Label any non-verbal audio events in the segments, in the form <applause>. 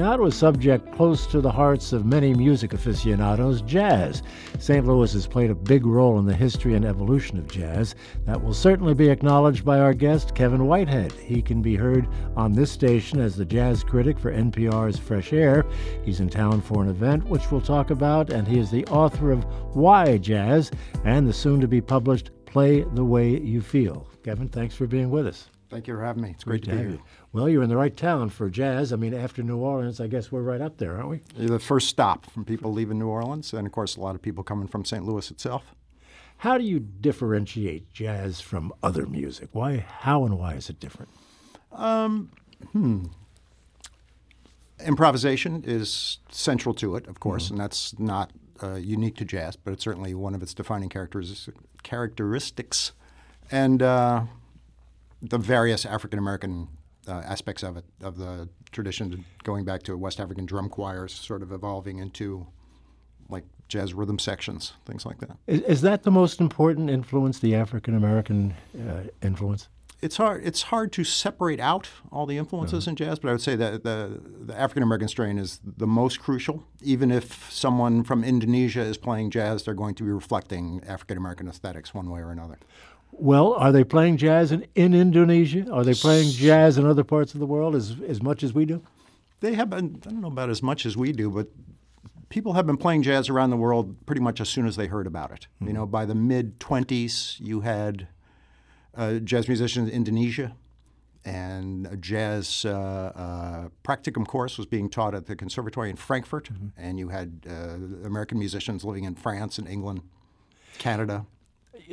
Now to a subject close to the hearts of many music aficionados jazz. St. Louis has played a big role in the history and evolution of jazz. That will certainly be acknowledged by our guest, Kevin Whitehead. He can be heard on this station as the jazz critic for NPR's Fresh Air. He's in town for an event which we'll talk about, and he is the author of Why Jazz and the soon to be published Play the Way You Feel. Kevin, thanks for being with us. Thank you for having me. It's great, great to, to be here. You. Well, you're in the right town for jazz. I mean, after New Orleans, I guess we're right up there, aren't we? You're the first stop from people leaving New Orleans, and of course, a lot of people coming from St. Louis itself. How do you differentiate jazz from other music? Why, how, and why is it different? Um, hmm. Improvisation is central to it, of course, mm-hmm. and that's not uh, unique to jazz, but it's certainly one of its defining characteristics. And uh, the various African American uh, aspects of it, of the tradition, going back to West African drum choirs, sort of evolving into like jazz rhythm sections, things like that. Is, is that the most important influence, the African American uh, influence? It's hard. It's hard to separate out all the influences uh-huh. in jazz, but I would say that the, the African American strain is the most crucial. Even if someone from Indonesia is playing jazz, they're going to be reflecting African American aesthetics one way or another. Well, are they playing jazz in, in Indonesia? Are they playing jazz in other parts of the world as, as much as we do? They have been, I don't know about as much as we do, but people have been playing jazz around the world pretty much as soon as they heard about it. Mm-hmm. You know, by the mid 20s, you had uh, jazz musicians in Indonesia, and a jazz uh, uh, practicum course was being taught at the conservatory in Frankfurt, mm-hmm. and you had uh, American musicians living in France and England, Canada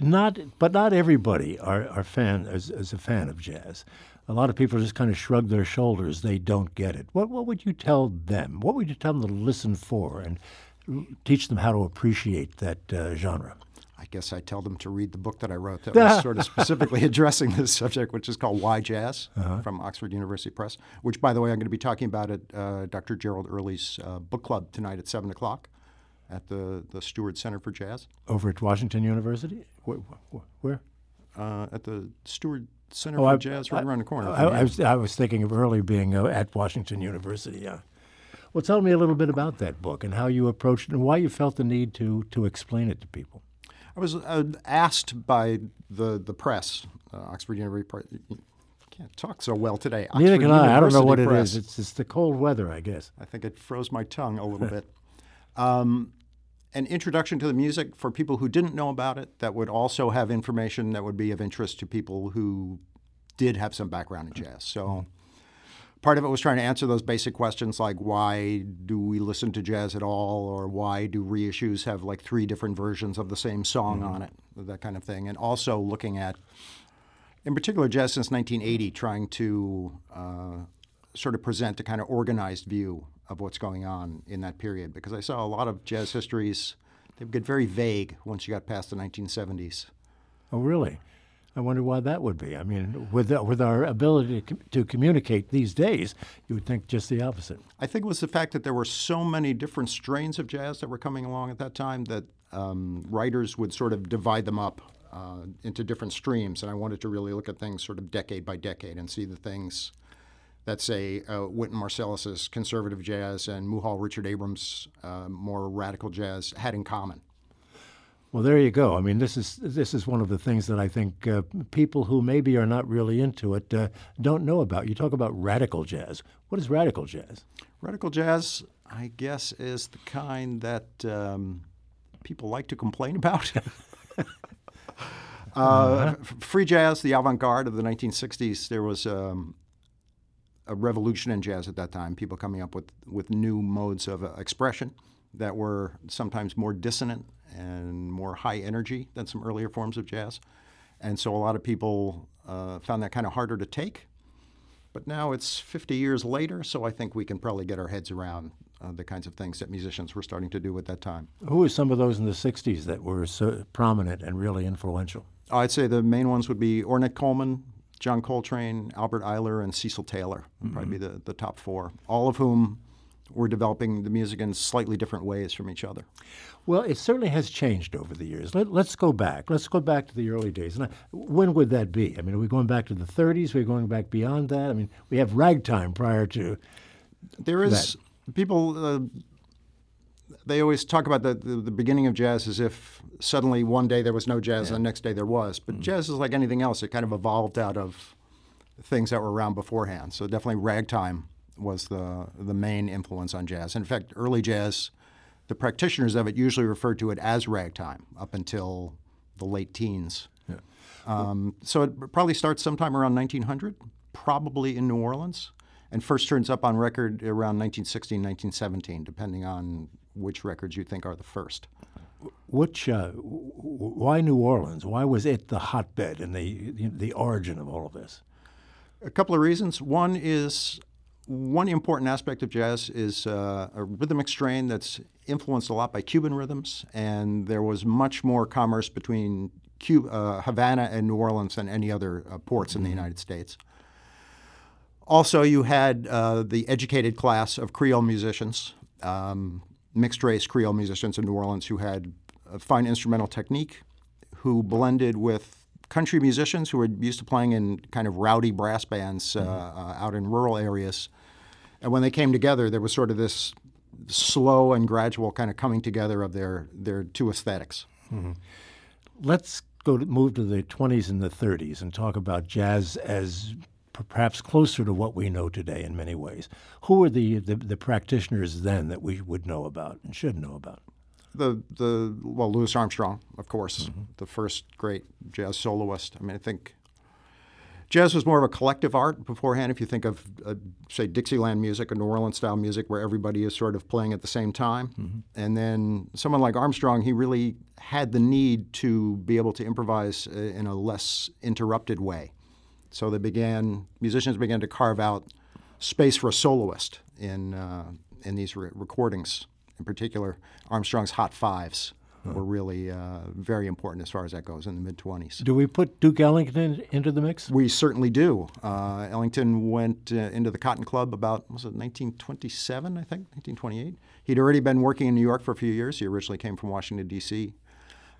not, but not everybody are, are fan is, is a fan of jazz. A lot of people just kind of shrug their shoulders. They don't get it. What what would you tell them? What would you tell them to listen for and teach them how to appreciate that uh, genre? I guess I tell them to read the book that I wrote that was <laughs> sort of specifically addressing this subject, which is called Why Jazz uh-huh. from Oxford University Press, which, by the way, I'm going to be talking about at uh, Dr. Gerald Early's uh, book club tonight at 7 o'clock at the, the Steward Center for Jazz. Over at Washington University? Where? where? Uh, at the Steward Center oh, for I, Jazz, right I, around the corner. I, I, was, I was thinking of early being uh, at Washington University, yeah. Well, tell me a little bit about that book and how you approached it and why you felt the need to, to explain it to people. I was uh, asked by the, the press, uh, Oxford University Press. Can't talk so well today. Oxford Neither can University I. I don't know what Press. it is. It's just the cold weather, I guess. I think it froze my tongue a little <laughs> bit. Um, an introduction to the music for people who didn't know about it that would also have information that would be of interest to people who did have some background in jazz. So part of it was trying to answer those basic questions like why do we listen to jazz at all or why do reissues have like three different versions of the same song mm-hmm. on it, that kind of thing. And also looking at, in particular, jazz since 1980, trying to uh, sort of present a kind of organized view of what's going on in that period because I saw a lot of jazz histories. They get very vague once you got past the 1970s. Oh, really? I wonder why that would be. I mean, with the, with our ability to, to, communicate these days, you would think just the opposite. I think it was the fact that there were so many different strains of jazz that were coming along at that time that um, writers would sort of divide them up uh, into different streams. And I wanted to really look at things sort of decade by decade and see the things that say uh, Wynton Marsalis's conservative jazz and Muhal Richard Abrams' uh, more radical jazz had in common. Well, there you go. I mean, this is this is one of the things that I think uh, people who maybe are not really into it uh, don't know about. You talk about radical jazz. What is radical jazz? Radical jazz, I guess, is the kind that um, people like to complain about. <laughs> Uh, uh-huh. free jazz, the avant-garde of the 1960s. There was um, a revolution in jazz at that time. People coming up with with new modes of uh, expression that were sometimes more dissonant and more high energy than some earlier forms of jazz. And so a lot of people uh, found that kind of harder to take. But now it's 50 years later, so I think we can probably get our heads around uh, the kinds of things that musicians were starting to do at that time. Who were some of those in the 60s that were so prominent and really influential? I'd say the main ones would be Ornette Coleman, John Coltrane, Albert Ayler, and Cecil Taylor would probably be the, the top four, all of whom were developing the music in slightly different ways from each other. Well, it certainly has changed over the years. Let, us go back. Let's go back to the early days. And I, when would that be? I mean, are we going back to the 30s? Are we going back beyond that? I mean, we have ragtime prior to. There is that. people. Uh, they always talk about the, the, the, beginning of jazz as if suddenly one day there was no jazz yeah. and the next day there was. But mm-hmm. jazz is like anything else; it kind of evolved out of things that were around beforehand. So definitely ragtime was the the main influence on jazz. In fact, early jazz, the practitioners of it usually referred to it as ragtime up until the late teens. Yeah. Um, so it probably starts sometime around 1900, probably in New Orleans, and first turns up on record around 1916, 1917, depending on which records you think are the first. Which, uh, why New Orleans? Why was it the hotbed and the the origin of all of this? A couple of reasons. One is one important aspect of jazz is uh, a rhythmic strain that's influenced a lot by Cuban rhythms, and there was much more commerce between Cuba, uh, Havana and New Orleans than any other uh, ports in the mm-hmm. United States. Also, you had uh, the educated class of Creole musicians, um, mixed race Creole musicians in New Orleans who had a fine instrumental technique, who blended with country musicians who were used to playing in kind of rowdy brass bands mm-hmm. uh, out in rural areas. And when they came together, there was sort of this slow and gradual kind of coming together of their, their two esthetics mm-hmm. Let's go to, move to the 20s and the 30s and talk about jazz as perhaps closer to what we know today in many ways. Who were the, the, the practitioners then that we would know about and should know about? the the well Louis Armstrong, of course, mm-hmm. the first great jazz soloist. I mean, I think jazz was more of a collective art beforehand. If you think of uh, say Dixieland music or New Orleans style music, where everybody is sort of playing at the same time, mm-hmm. and then someone like Armstrong, he really had the need to be able to improvise uh, in a less interrupted way. So they began musicians began to carve out space for a soloist in uh, in these re- recordings in particular, Armstrong's Hot Fives huh. were really uh, very important as far as that goes in the mid 20s. Do we put Duke Ellington into the mix? We certainly do. Uh, Ellington went uh, into the Cotton Club about, was it 1927, I think, 1928? He'd already been working in New York for a few years. He originally came from Washington, D.C.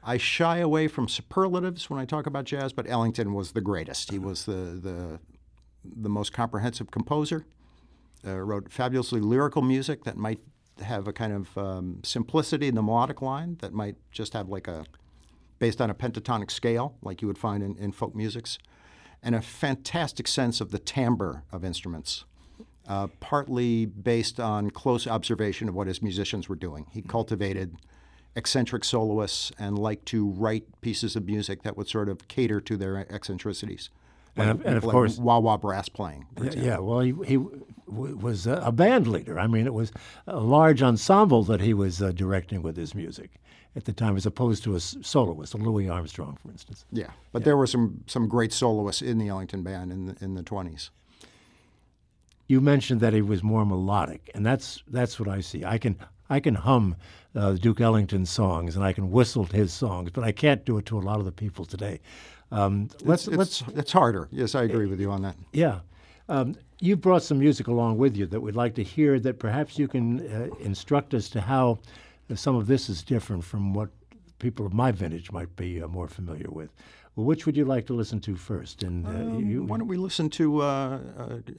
I shy away from superlatives when I talk about jazz, but Ellington was the greatest. He was the, the, the most comprehensive composer. Uh, wrote fabulously lyrical music that might have a kind of um, simplicity in the melodic line that might just have like a based on a pentatonic scale like you would find in, in folk musics and a fantastic sense of the timbre of instruments uh, partly based on close observation of what his musicians were doing he cultivated eccentric soloists and like to write pieces of music that would sort of cater to their eccentricities and, of, and of course, wah wah brass playing. Yeah, well, he, he w- was a band leader. I mean, it was a large ensemble that he was uh, directing with his music at the time, as opposed to a soloist, a Louis Armstrong, for instance. Yeah, but yeah. there were some some great soloists in the Ellington band in the, in the 20s. You mentioned that he was more melodic, and that's that's what I see. I can I can hum uh, Duke Ellington songs and I can whistle his songs, but I can't do it to a lot of the people today. Um, let's it's, let's it's harder. Yes, I agree with you on that. Yeah. Um, you brought some music along with you that we'd like to hear. That perhaps you can uh, instruct us to how some of this is different from what people of my vintage might be uh, more familiar with. Well, which would you like to listen to first? And uh, um, you, why don't we listen to uh,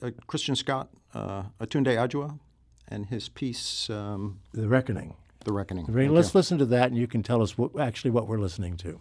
uh, Christian Scott, uh, Atunde Adjuah, and his piece, um, "The Reckoning." The Reckoning. The Reckoning. Let's listen to that, and you can tell us what, actually what we're listening to.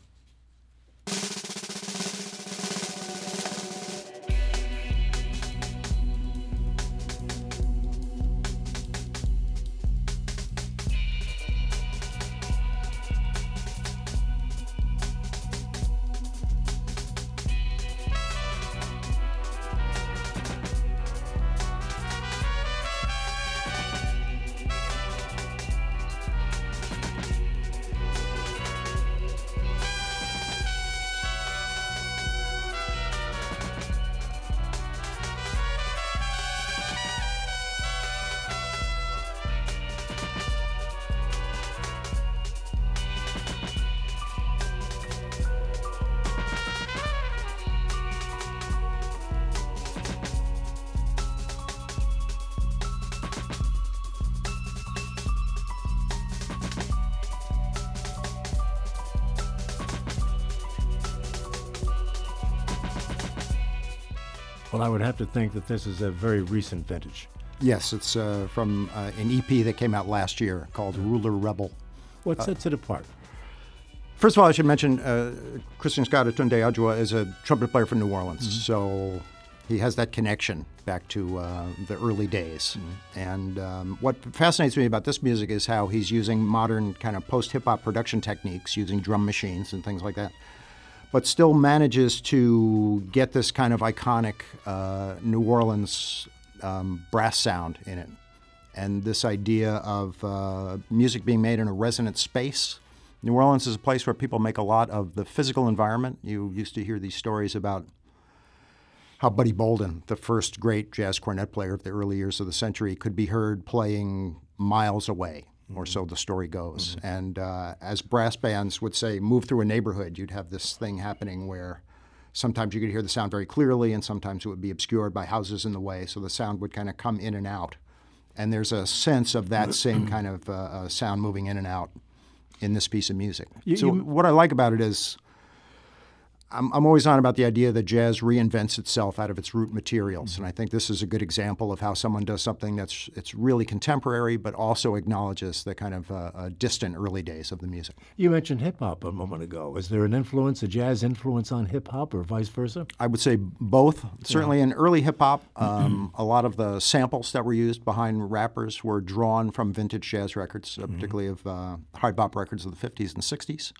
Well, I would have to think that this is a very recent vintage. Yes, it's uh, from uh, an EP that came out last year called Ruler Rebel. What sets it apart? First of all, I should mention uh, Christian Scott Tunde Adjuah is a trumpet player from New Orleans, so he has that connection back to uh, the early days. And um, what fascinates me about this music is how he's using modern kind of post hip hop production techniques, using drum machines and things like that, but still manages to get this kind of iconic uh, New Orleans um, brass sound in it. And this idea of uh, music being made in a resonant space. New Orleans is a place where people make a lot of the physical environment. You used to hear these stories about how Buddy Bolden, the first great jazz cornet player of the early years of the century, could be heard playing miles away, or so the story goes. And uh, as brass bands would say, move through a neighborhood, you'd have this thing happening where sometimes you could hear the sound very clearly, and sometimes it would be obscured by houses in the way, so the sound would kind of come in and out. And there's a sense of that same kind of uh, uh, sound moving in and out in this piece of music. You- so you- what I like about it is I'm, I'm always on about the idea that jazz reinvents itself out of its root materials, and I think this is a good example of how someone does something that's it's really contemporary, but also acknowledges the kind of uh, uh, distant early days of the music. You mentioned hip hop a moment ago. Is there an influence, a jazz influence on hip hop, or vice versa? I would say both. Certainly in early hip hop, <clears throat> um, a lot of the samples that were used behind rappers were drawn from vintage jazz records, uh, particularly of uh, hard bop records of the 50s and 60s.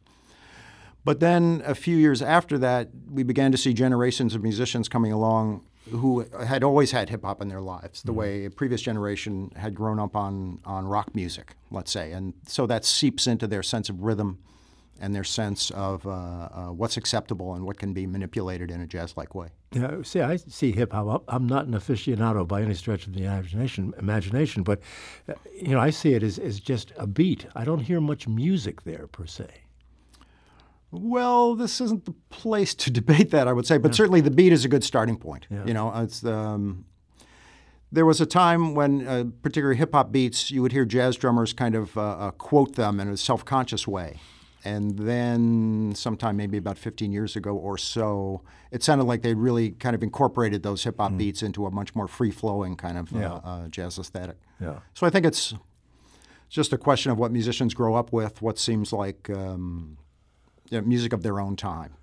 But then a few years after that, we began to see generations of musicians coming along who had always had hip hop in their lives, the way a previous generation had grown up on, on rock music, let's say. And so that seeps into their sense of rhythm and their sense of uh, uh, what's acceptable and what can be manipulated in a jazz like way. Yeah, see, I see hip hop. I'm not an aficionado by any stretch of the imagination, imagination but uh, you know, I see it as, as just a beat. I don't hear much music there per se. Well, this isn't the place to <laughs> debate that, I would say, but certainly the beat is a good starting point. You know, it's um, there was a time when, uh, particularly hip hop beats, you would hear jazz drummers kind of uh, uh, quote them in a self conscious way. And then, sometime maybe about 15 years ago or so, it sounded like they really kind of incorporated those hip hop beats into a much more free flowing kind of Yeah. uh, uh, jazz aesthetic. Yeah. So I think it's it's just a question of what musicians grow up with, what seems like um, you know, music of their own time.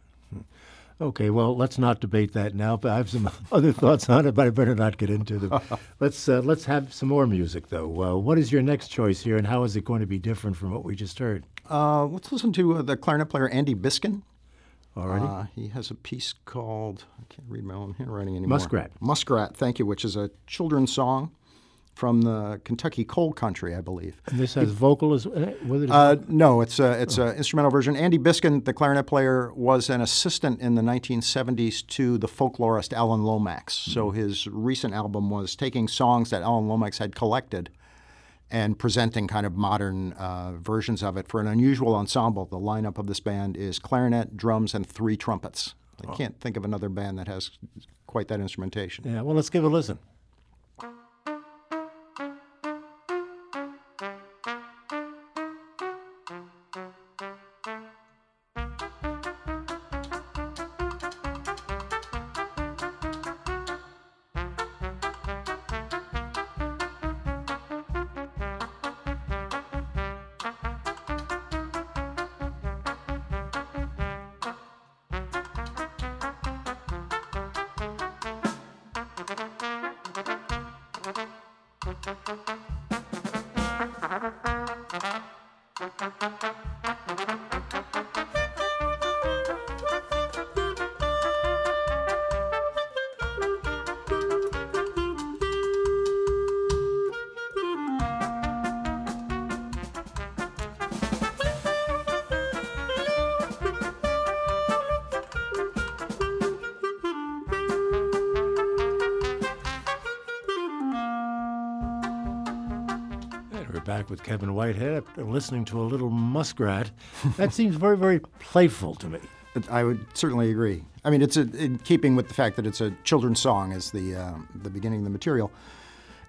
Okay, well, let's not debate that now. But I have some <laughs> other thoughts on it, but I better not get into them. <laughs> let's uh, let's have some more music, though. Uh, what is your next choice here, and how is it going to be different from what we just heard? Uh, let's listen to uh, the clarinet player Andy Biskin. Already, Uh, he has a piece called I can't read my own handwriting anymore. Muskrat. Muskrat, thank you, which is a children's song from the Kentucky Coal Country, I believe. and this has vocal as uh, it. Uh, no, it's a it's an instrumental version. Andy Biskin, the clarinet player, was an assistant in the 1970s to the folklorist Alan Lomax. So his recent album was taking songs that Alan Lomax had collected and presenting kind of modern uh, versions of it for an unusual ensemble. The lineup of this band is clarinet, drums, and three trumpets. I can't think of another band that has quite that instrumentation. yeah, well, let's give it a listen. Back with Kevin Whitehead after listening to a little muskrat. That <laughs> seems very, very playful to me. I would certainly agree. I mean, it's a, in keeping with the fact that it's a children's song as the uh, the beginning of the material.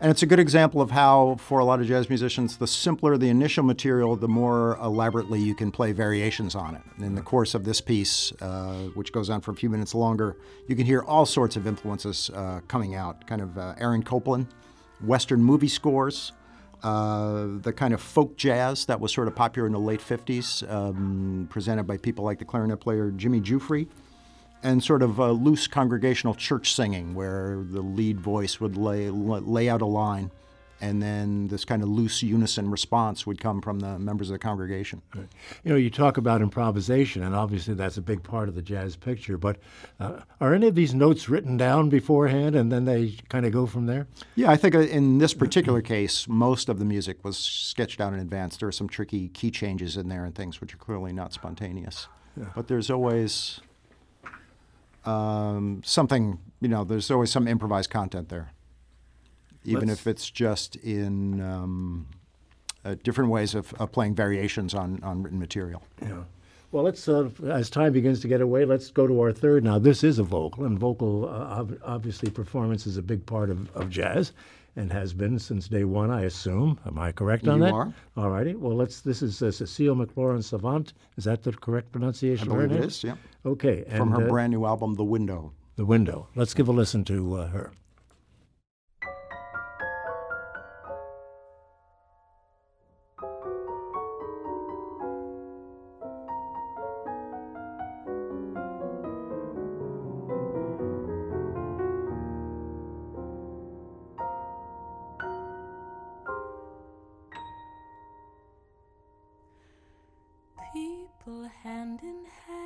And it's a good example of how, for a lot of jazz musicians, the simpler the initial material, the more elaborately you can play variations on it. in the course of this piece, uh, which goes on for a few minutes longer, you can hear all sorts of influences uh, coming out kind of uh, Aaron Copland, Western movie scores. Uh, the kind of folk jazz that was sort of popular in the late 50s, um, presented by people like the clarinet player Jimmy Giuffre, and sort of loose congregational church singing where the lead voice would lay, lay out a line and then this kind of loose unison response would come from the members of the congregation. Right. You know, you talk about improvisation, and obviously that's a big part of the jazz picture. But uh, are any of these notes written down beforehand, and then they kind of go from there? Yeah, I think uh, in this particular case, most of the music was sketched out in advance. There are some tricky key changes in there and things which are clearly not spontaneous. Yeah. But there's always um, something, you know, there's always some improvised content there, even Let's, if it's just in um, uh, different ways of, of, playing variations on, on written material. Yeah. Well, let's uh, as time begins to get away, let's go to our third. Now, this is a vocal, and vocal uh, obviously performance is a big part of, of jazz and has been since day one, I assume. Am I correct on you that? are. All righty. Well, let's. This is uh, Cecile McLorin Salvant. Is that the correct pronunciation? I believe it is. Yeah. Okay. From and, her uh, brand new album, The Window. The Window. Let's give a listen to uh, her. Hand in hand.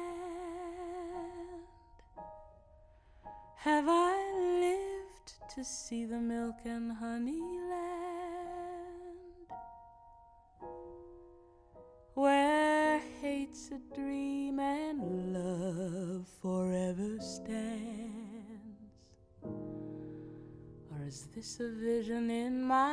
Have I lived to see the milk and honey land? Where hate's a dream and love forever stands? Or is this a vision in my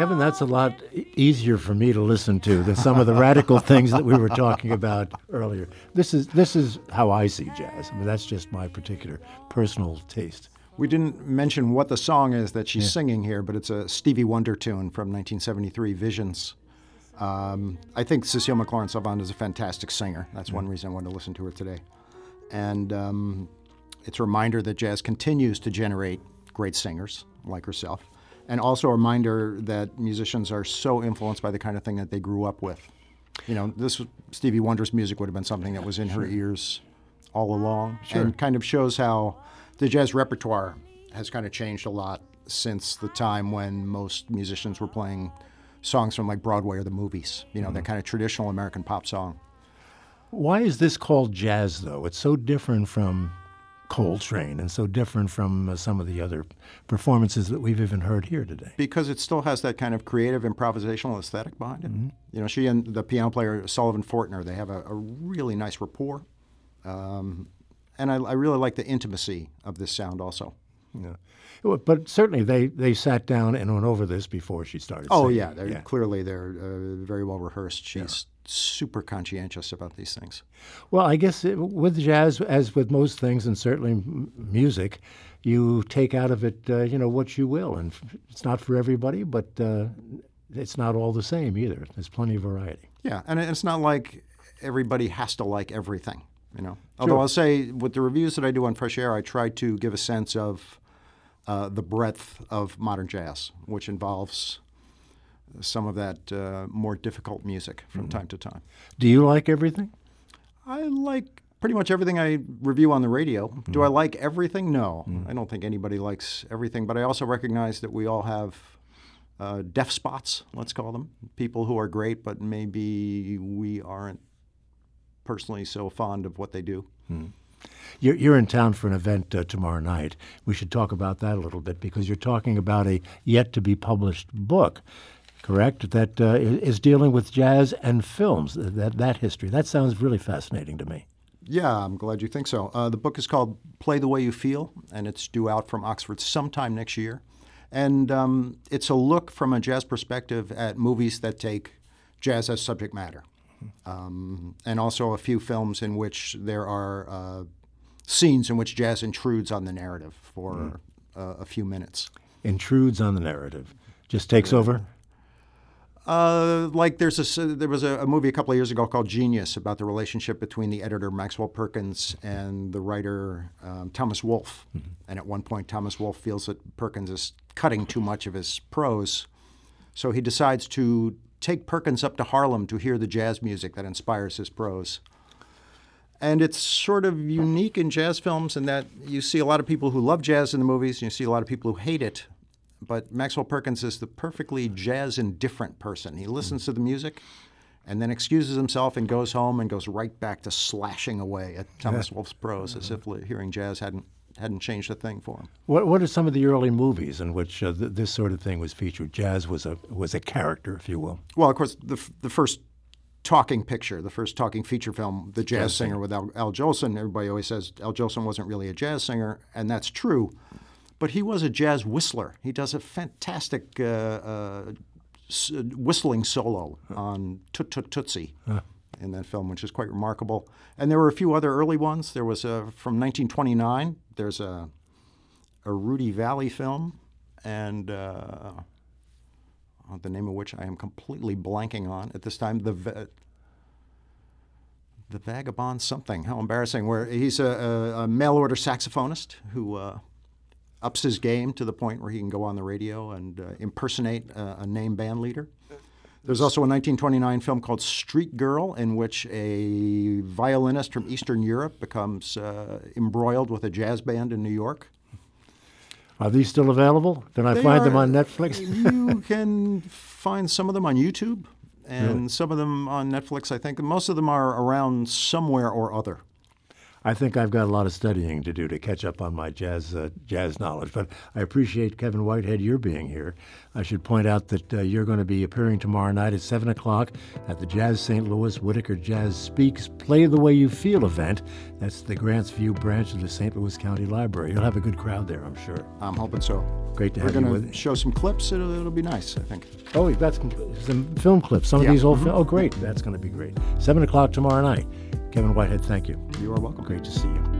Kevin, that's a lot easier for me to listen to than some of the radical things that we were talking about earlier. This is this is how I see jazz. I mean, that's just my particular personal taste. We didn't mention what the song is that she's yeah. singing here, but it's a Stevie Wonder tune from 1973, Visions. Um, I think Cecile McLorin Salvant is a fantastic singer. That's one reason I wanted to listen to her today. And um, it's a reminder that jazz continues to generate great singers like herself and also a reminder that musicians are so influenced by the kind of thing that they grew up with. You know, this Stevie Wonder's music would have been something that was in her ears all along, sure. and kind of shows how the jazz repertoire has kind of changed a lot since the time when most musicians were playing songs from like Broadway or the movies. You know, mm-hmm. that kind of traditional American pop song. Why is this called jazz, though? It's so different from Coltrane and so different from uh, some of the other performances that we've even heard here today? Because it still has that kind of creative improvisational aesthetic behind it. Mm-hmm. You know, she and the piano player Sullivan Fortner, they have a, a really nice rapport. Um, and I, I, really like the intimacy of this sound also. Yeah. But certainly they, they sat down and went over this before she started. Oh singing. yeah, they're, yeah. clearly they're uh, very well rehearsed. She's super conscientious about these things. Well, I guess it, with jazz, as with most things, and certainly m- music, you take out of it, uh, you know, what you will, and f- it's not for everybody, but uh, it's not all the same either. There's plenty of variety. Yeah, and it's not like everybody has to like everything, you know. Although I'll say, with the reviews that I do on Fresh Air, I try to give a sense of uh, the breadth of modern jazz, which involves some of that uh, more difficult music from mm-hmm. time to time. Do you like everything? I like pretty much everything I review on the radio. Mm-hmm. Do I like everything? No. Mm-hmm. I don't think anybody likes everything, but I also recognize that we all have uh, deaf spots, let's call them. People who are great, but maybe we aren't personally so fond of what they do. Mm-hmm. You're, you're, in town for an event uh, tomorrow night. We should talk about that a little bit because you're talking about a yet to be published book correct? That uh, is dealing with jazz and films, that, that history. That sounds really fascinating to me. Yeah, I'm glad you think so. Uh, the book is called Play the Way You Feel, and it's due out from Oxford sometime next year. And um, it's a look from a jazz perspective at movies that take jazz as subject matter. Um, and also a few films in which there are uh, scenes in which jazz intrudes on the narrative for mm. uh, a few minutes. Intrudes on the narrative, just takes over. Uh, like there's a there was a, a, movie a couple of years ago called Genius about the relationship between the editor Maxwell Perkins and the writer um, Thomas Wolfe, mm-hmm. and at one point Thomas Wolfe feels that Perkins is cutting too much of his prose, so he decides to take Perkins up to Harlem to hear the jazz music that inspires his prose. And it's sort of unique in jazz films in that you see a lot of people who love jazz in the movies, and you see a lot of people who hate it. But Maxwell Perkins is the perfectly jazz indifferent person. He listens to the music and then excuses himself and goes home and goes right back to slashing away at Thomas Wolfe's prose as if hearing jazz hadn't hadn't changed a thing for him. What What are some of the early movies in which uh, th- this sort of thing was featured? Jazz was a was a character, if you will. Well, of course, the f- the first talking picture, the first talking feature film, The Jazz, jazz Singer, with Al, Al Jolson. Everybody always says Al Jolson wasn't really a jazz singer, and that's true. But he was a jazz whistler. He does a fantastic uh, uh, whistling solo on Toot Toot Tootsie. Huh in that film, which is quite remarkable. And there were a few other early ones. There was a from 1929. There's a a Rudy Vallee film, and uh, the name of which I am completely blanking on at this time. The the Vagabond something. How embarrassing! Where he's a, a, a mail order saxophonist who uh, ups his game to the point where he can go on the radio and uh, impersonate a, a name band leader. There's also a 1929 film called Street Girl, in which a violinist from Eastern Europe becomes uh, embroiled with a jazz band in New York. Are these still available? Can I they find are, them on Netflix? you <laughs> can find some of them on YouTube and really? some of them on Netflix, I think. Most of them are around somewhere or other. I think I've got a lot of studying to do to catch up on my jazz uh, jazz knowledge. But I appreciate Kevin Whitehead your being here. I should point out that uh, you're going to be appearing tomorrow night at seven o'clock at the Jazz St. Louis Whitaker Jazz Speaks Play the Way You Feel event. That's the Grants View branch of the St. Louis County Library. You'll have a good crowd there, I'm sure. I'm hoping so. Great to We're have you with. We're going to show some clips. It'll, it'll, be nice, I think. Oh, you've got some, some film clips. Some yeah. of these old. Mm-hmm. oh, great. That's going to be great. Seven o'clock tomorrow night. Kevin Whitehead, thank you. You are welcome. Great to see you.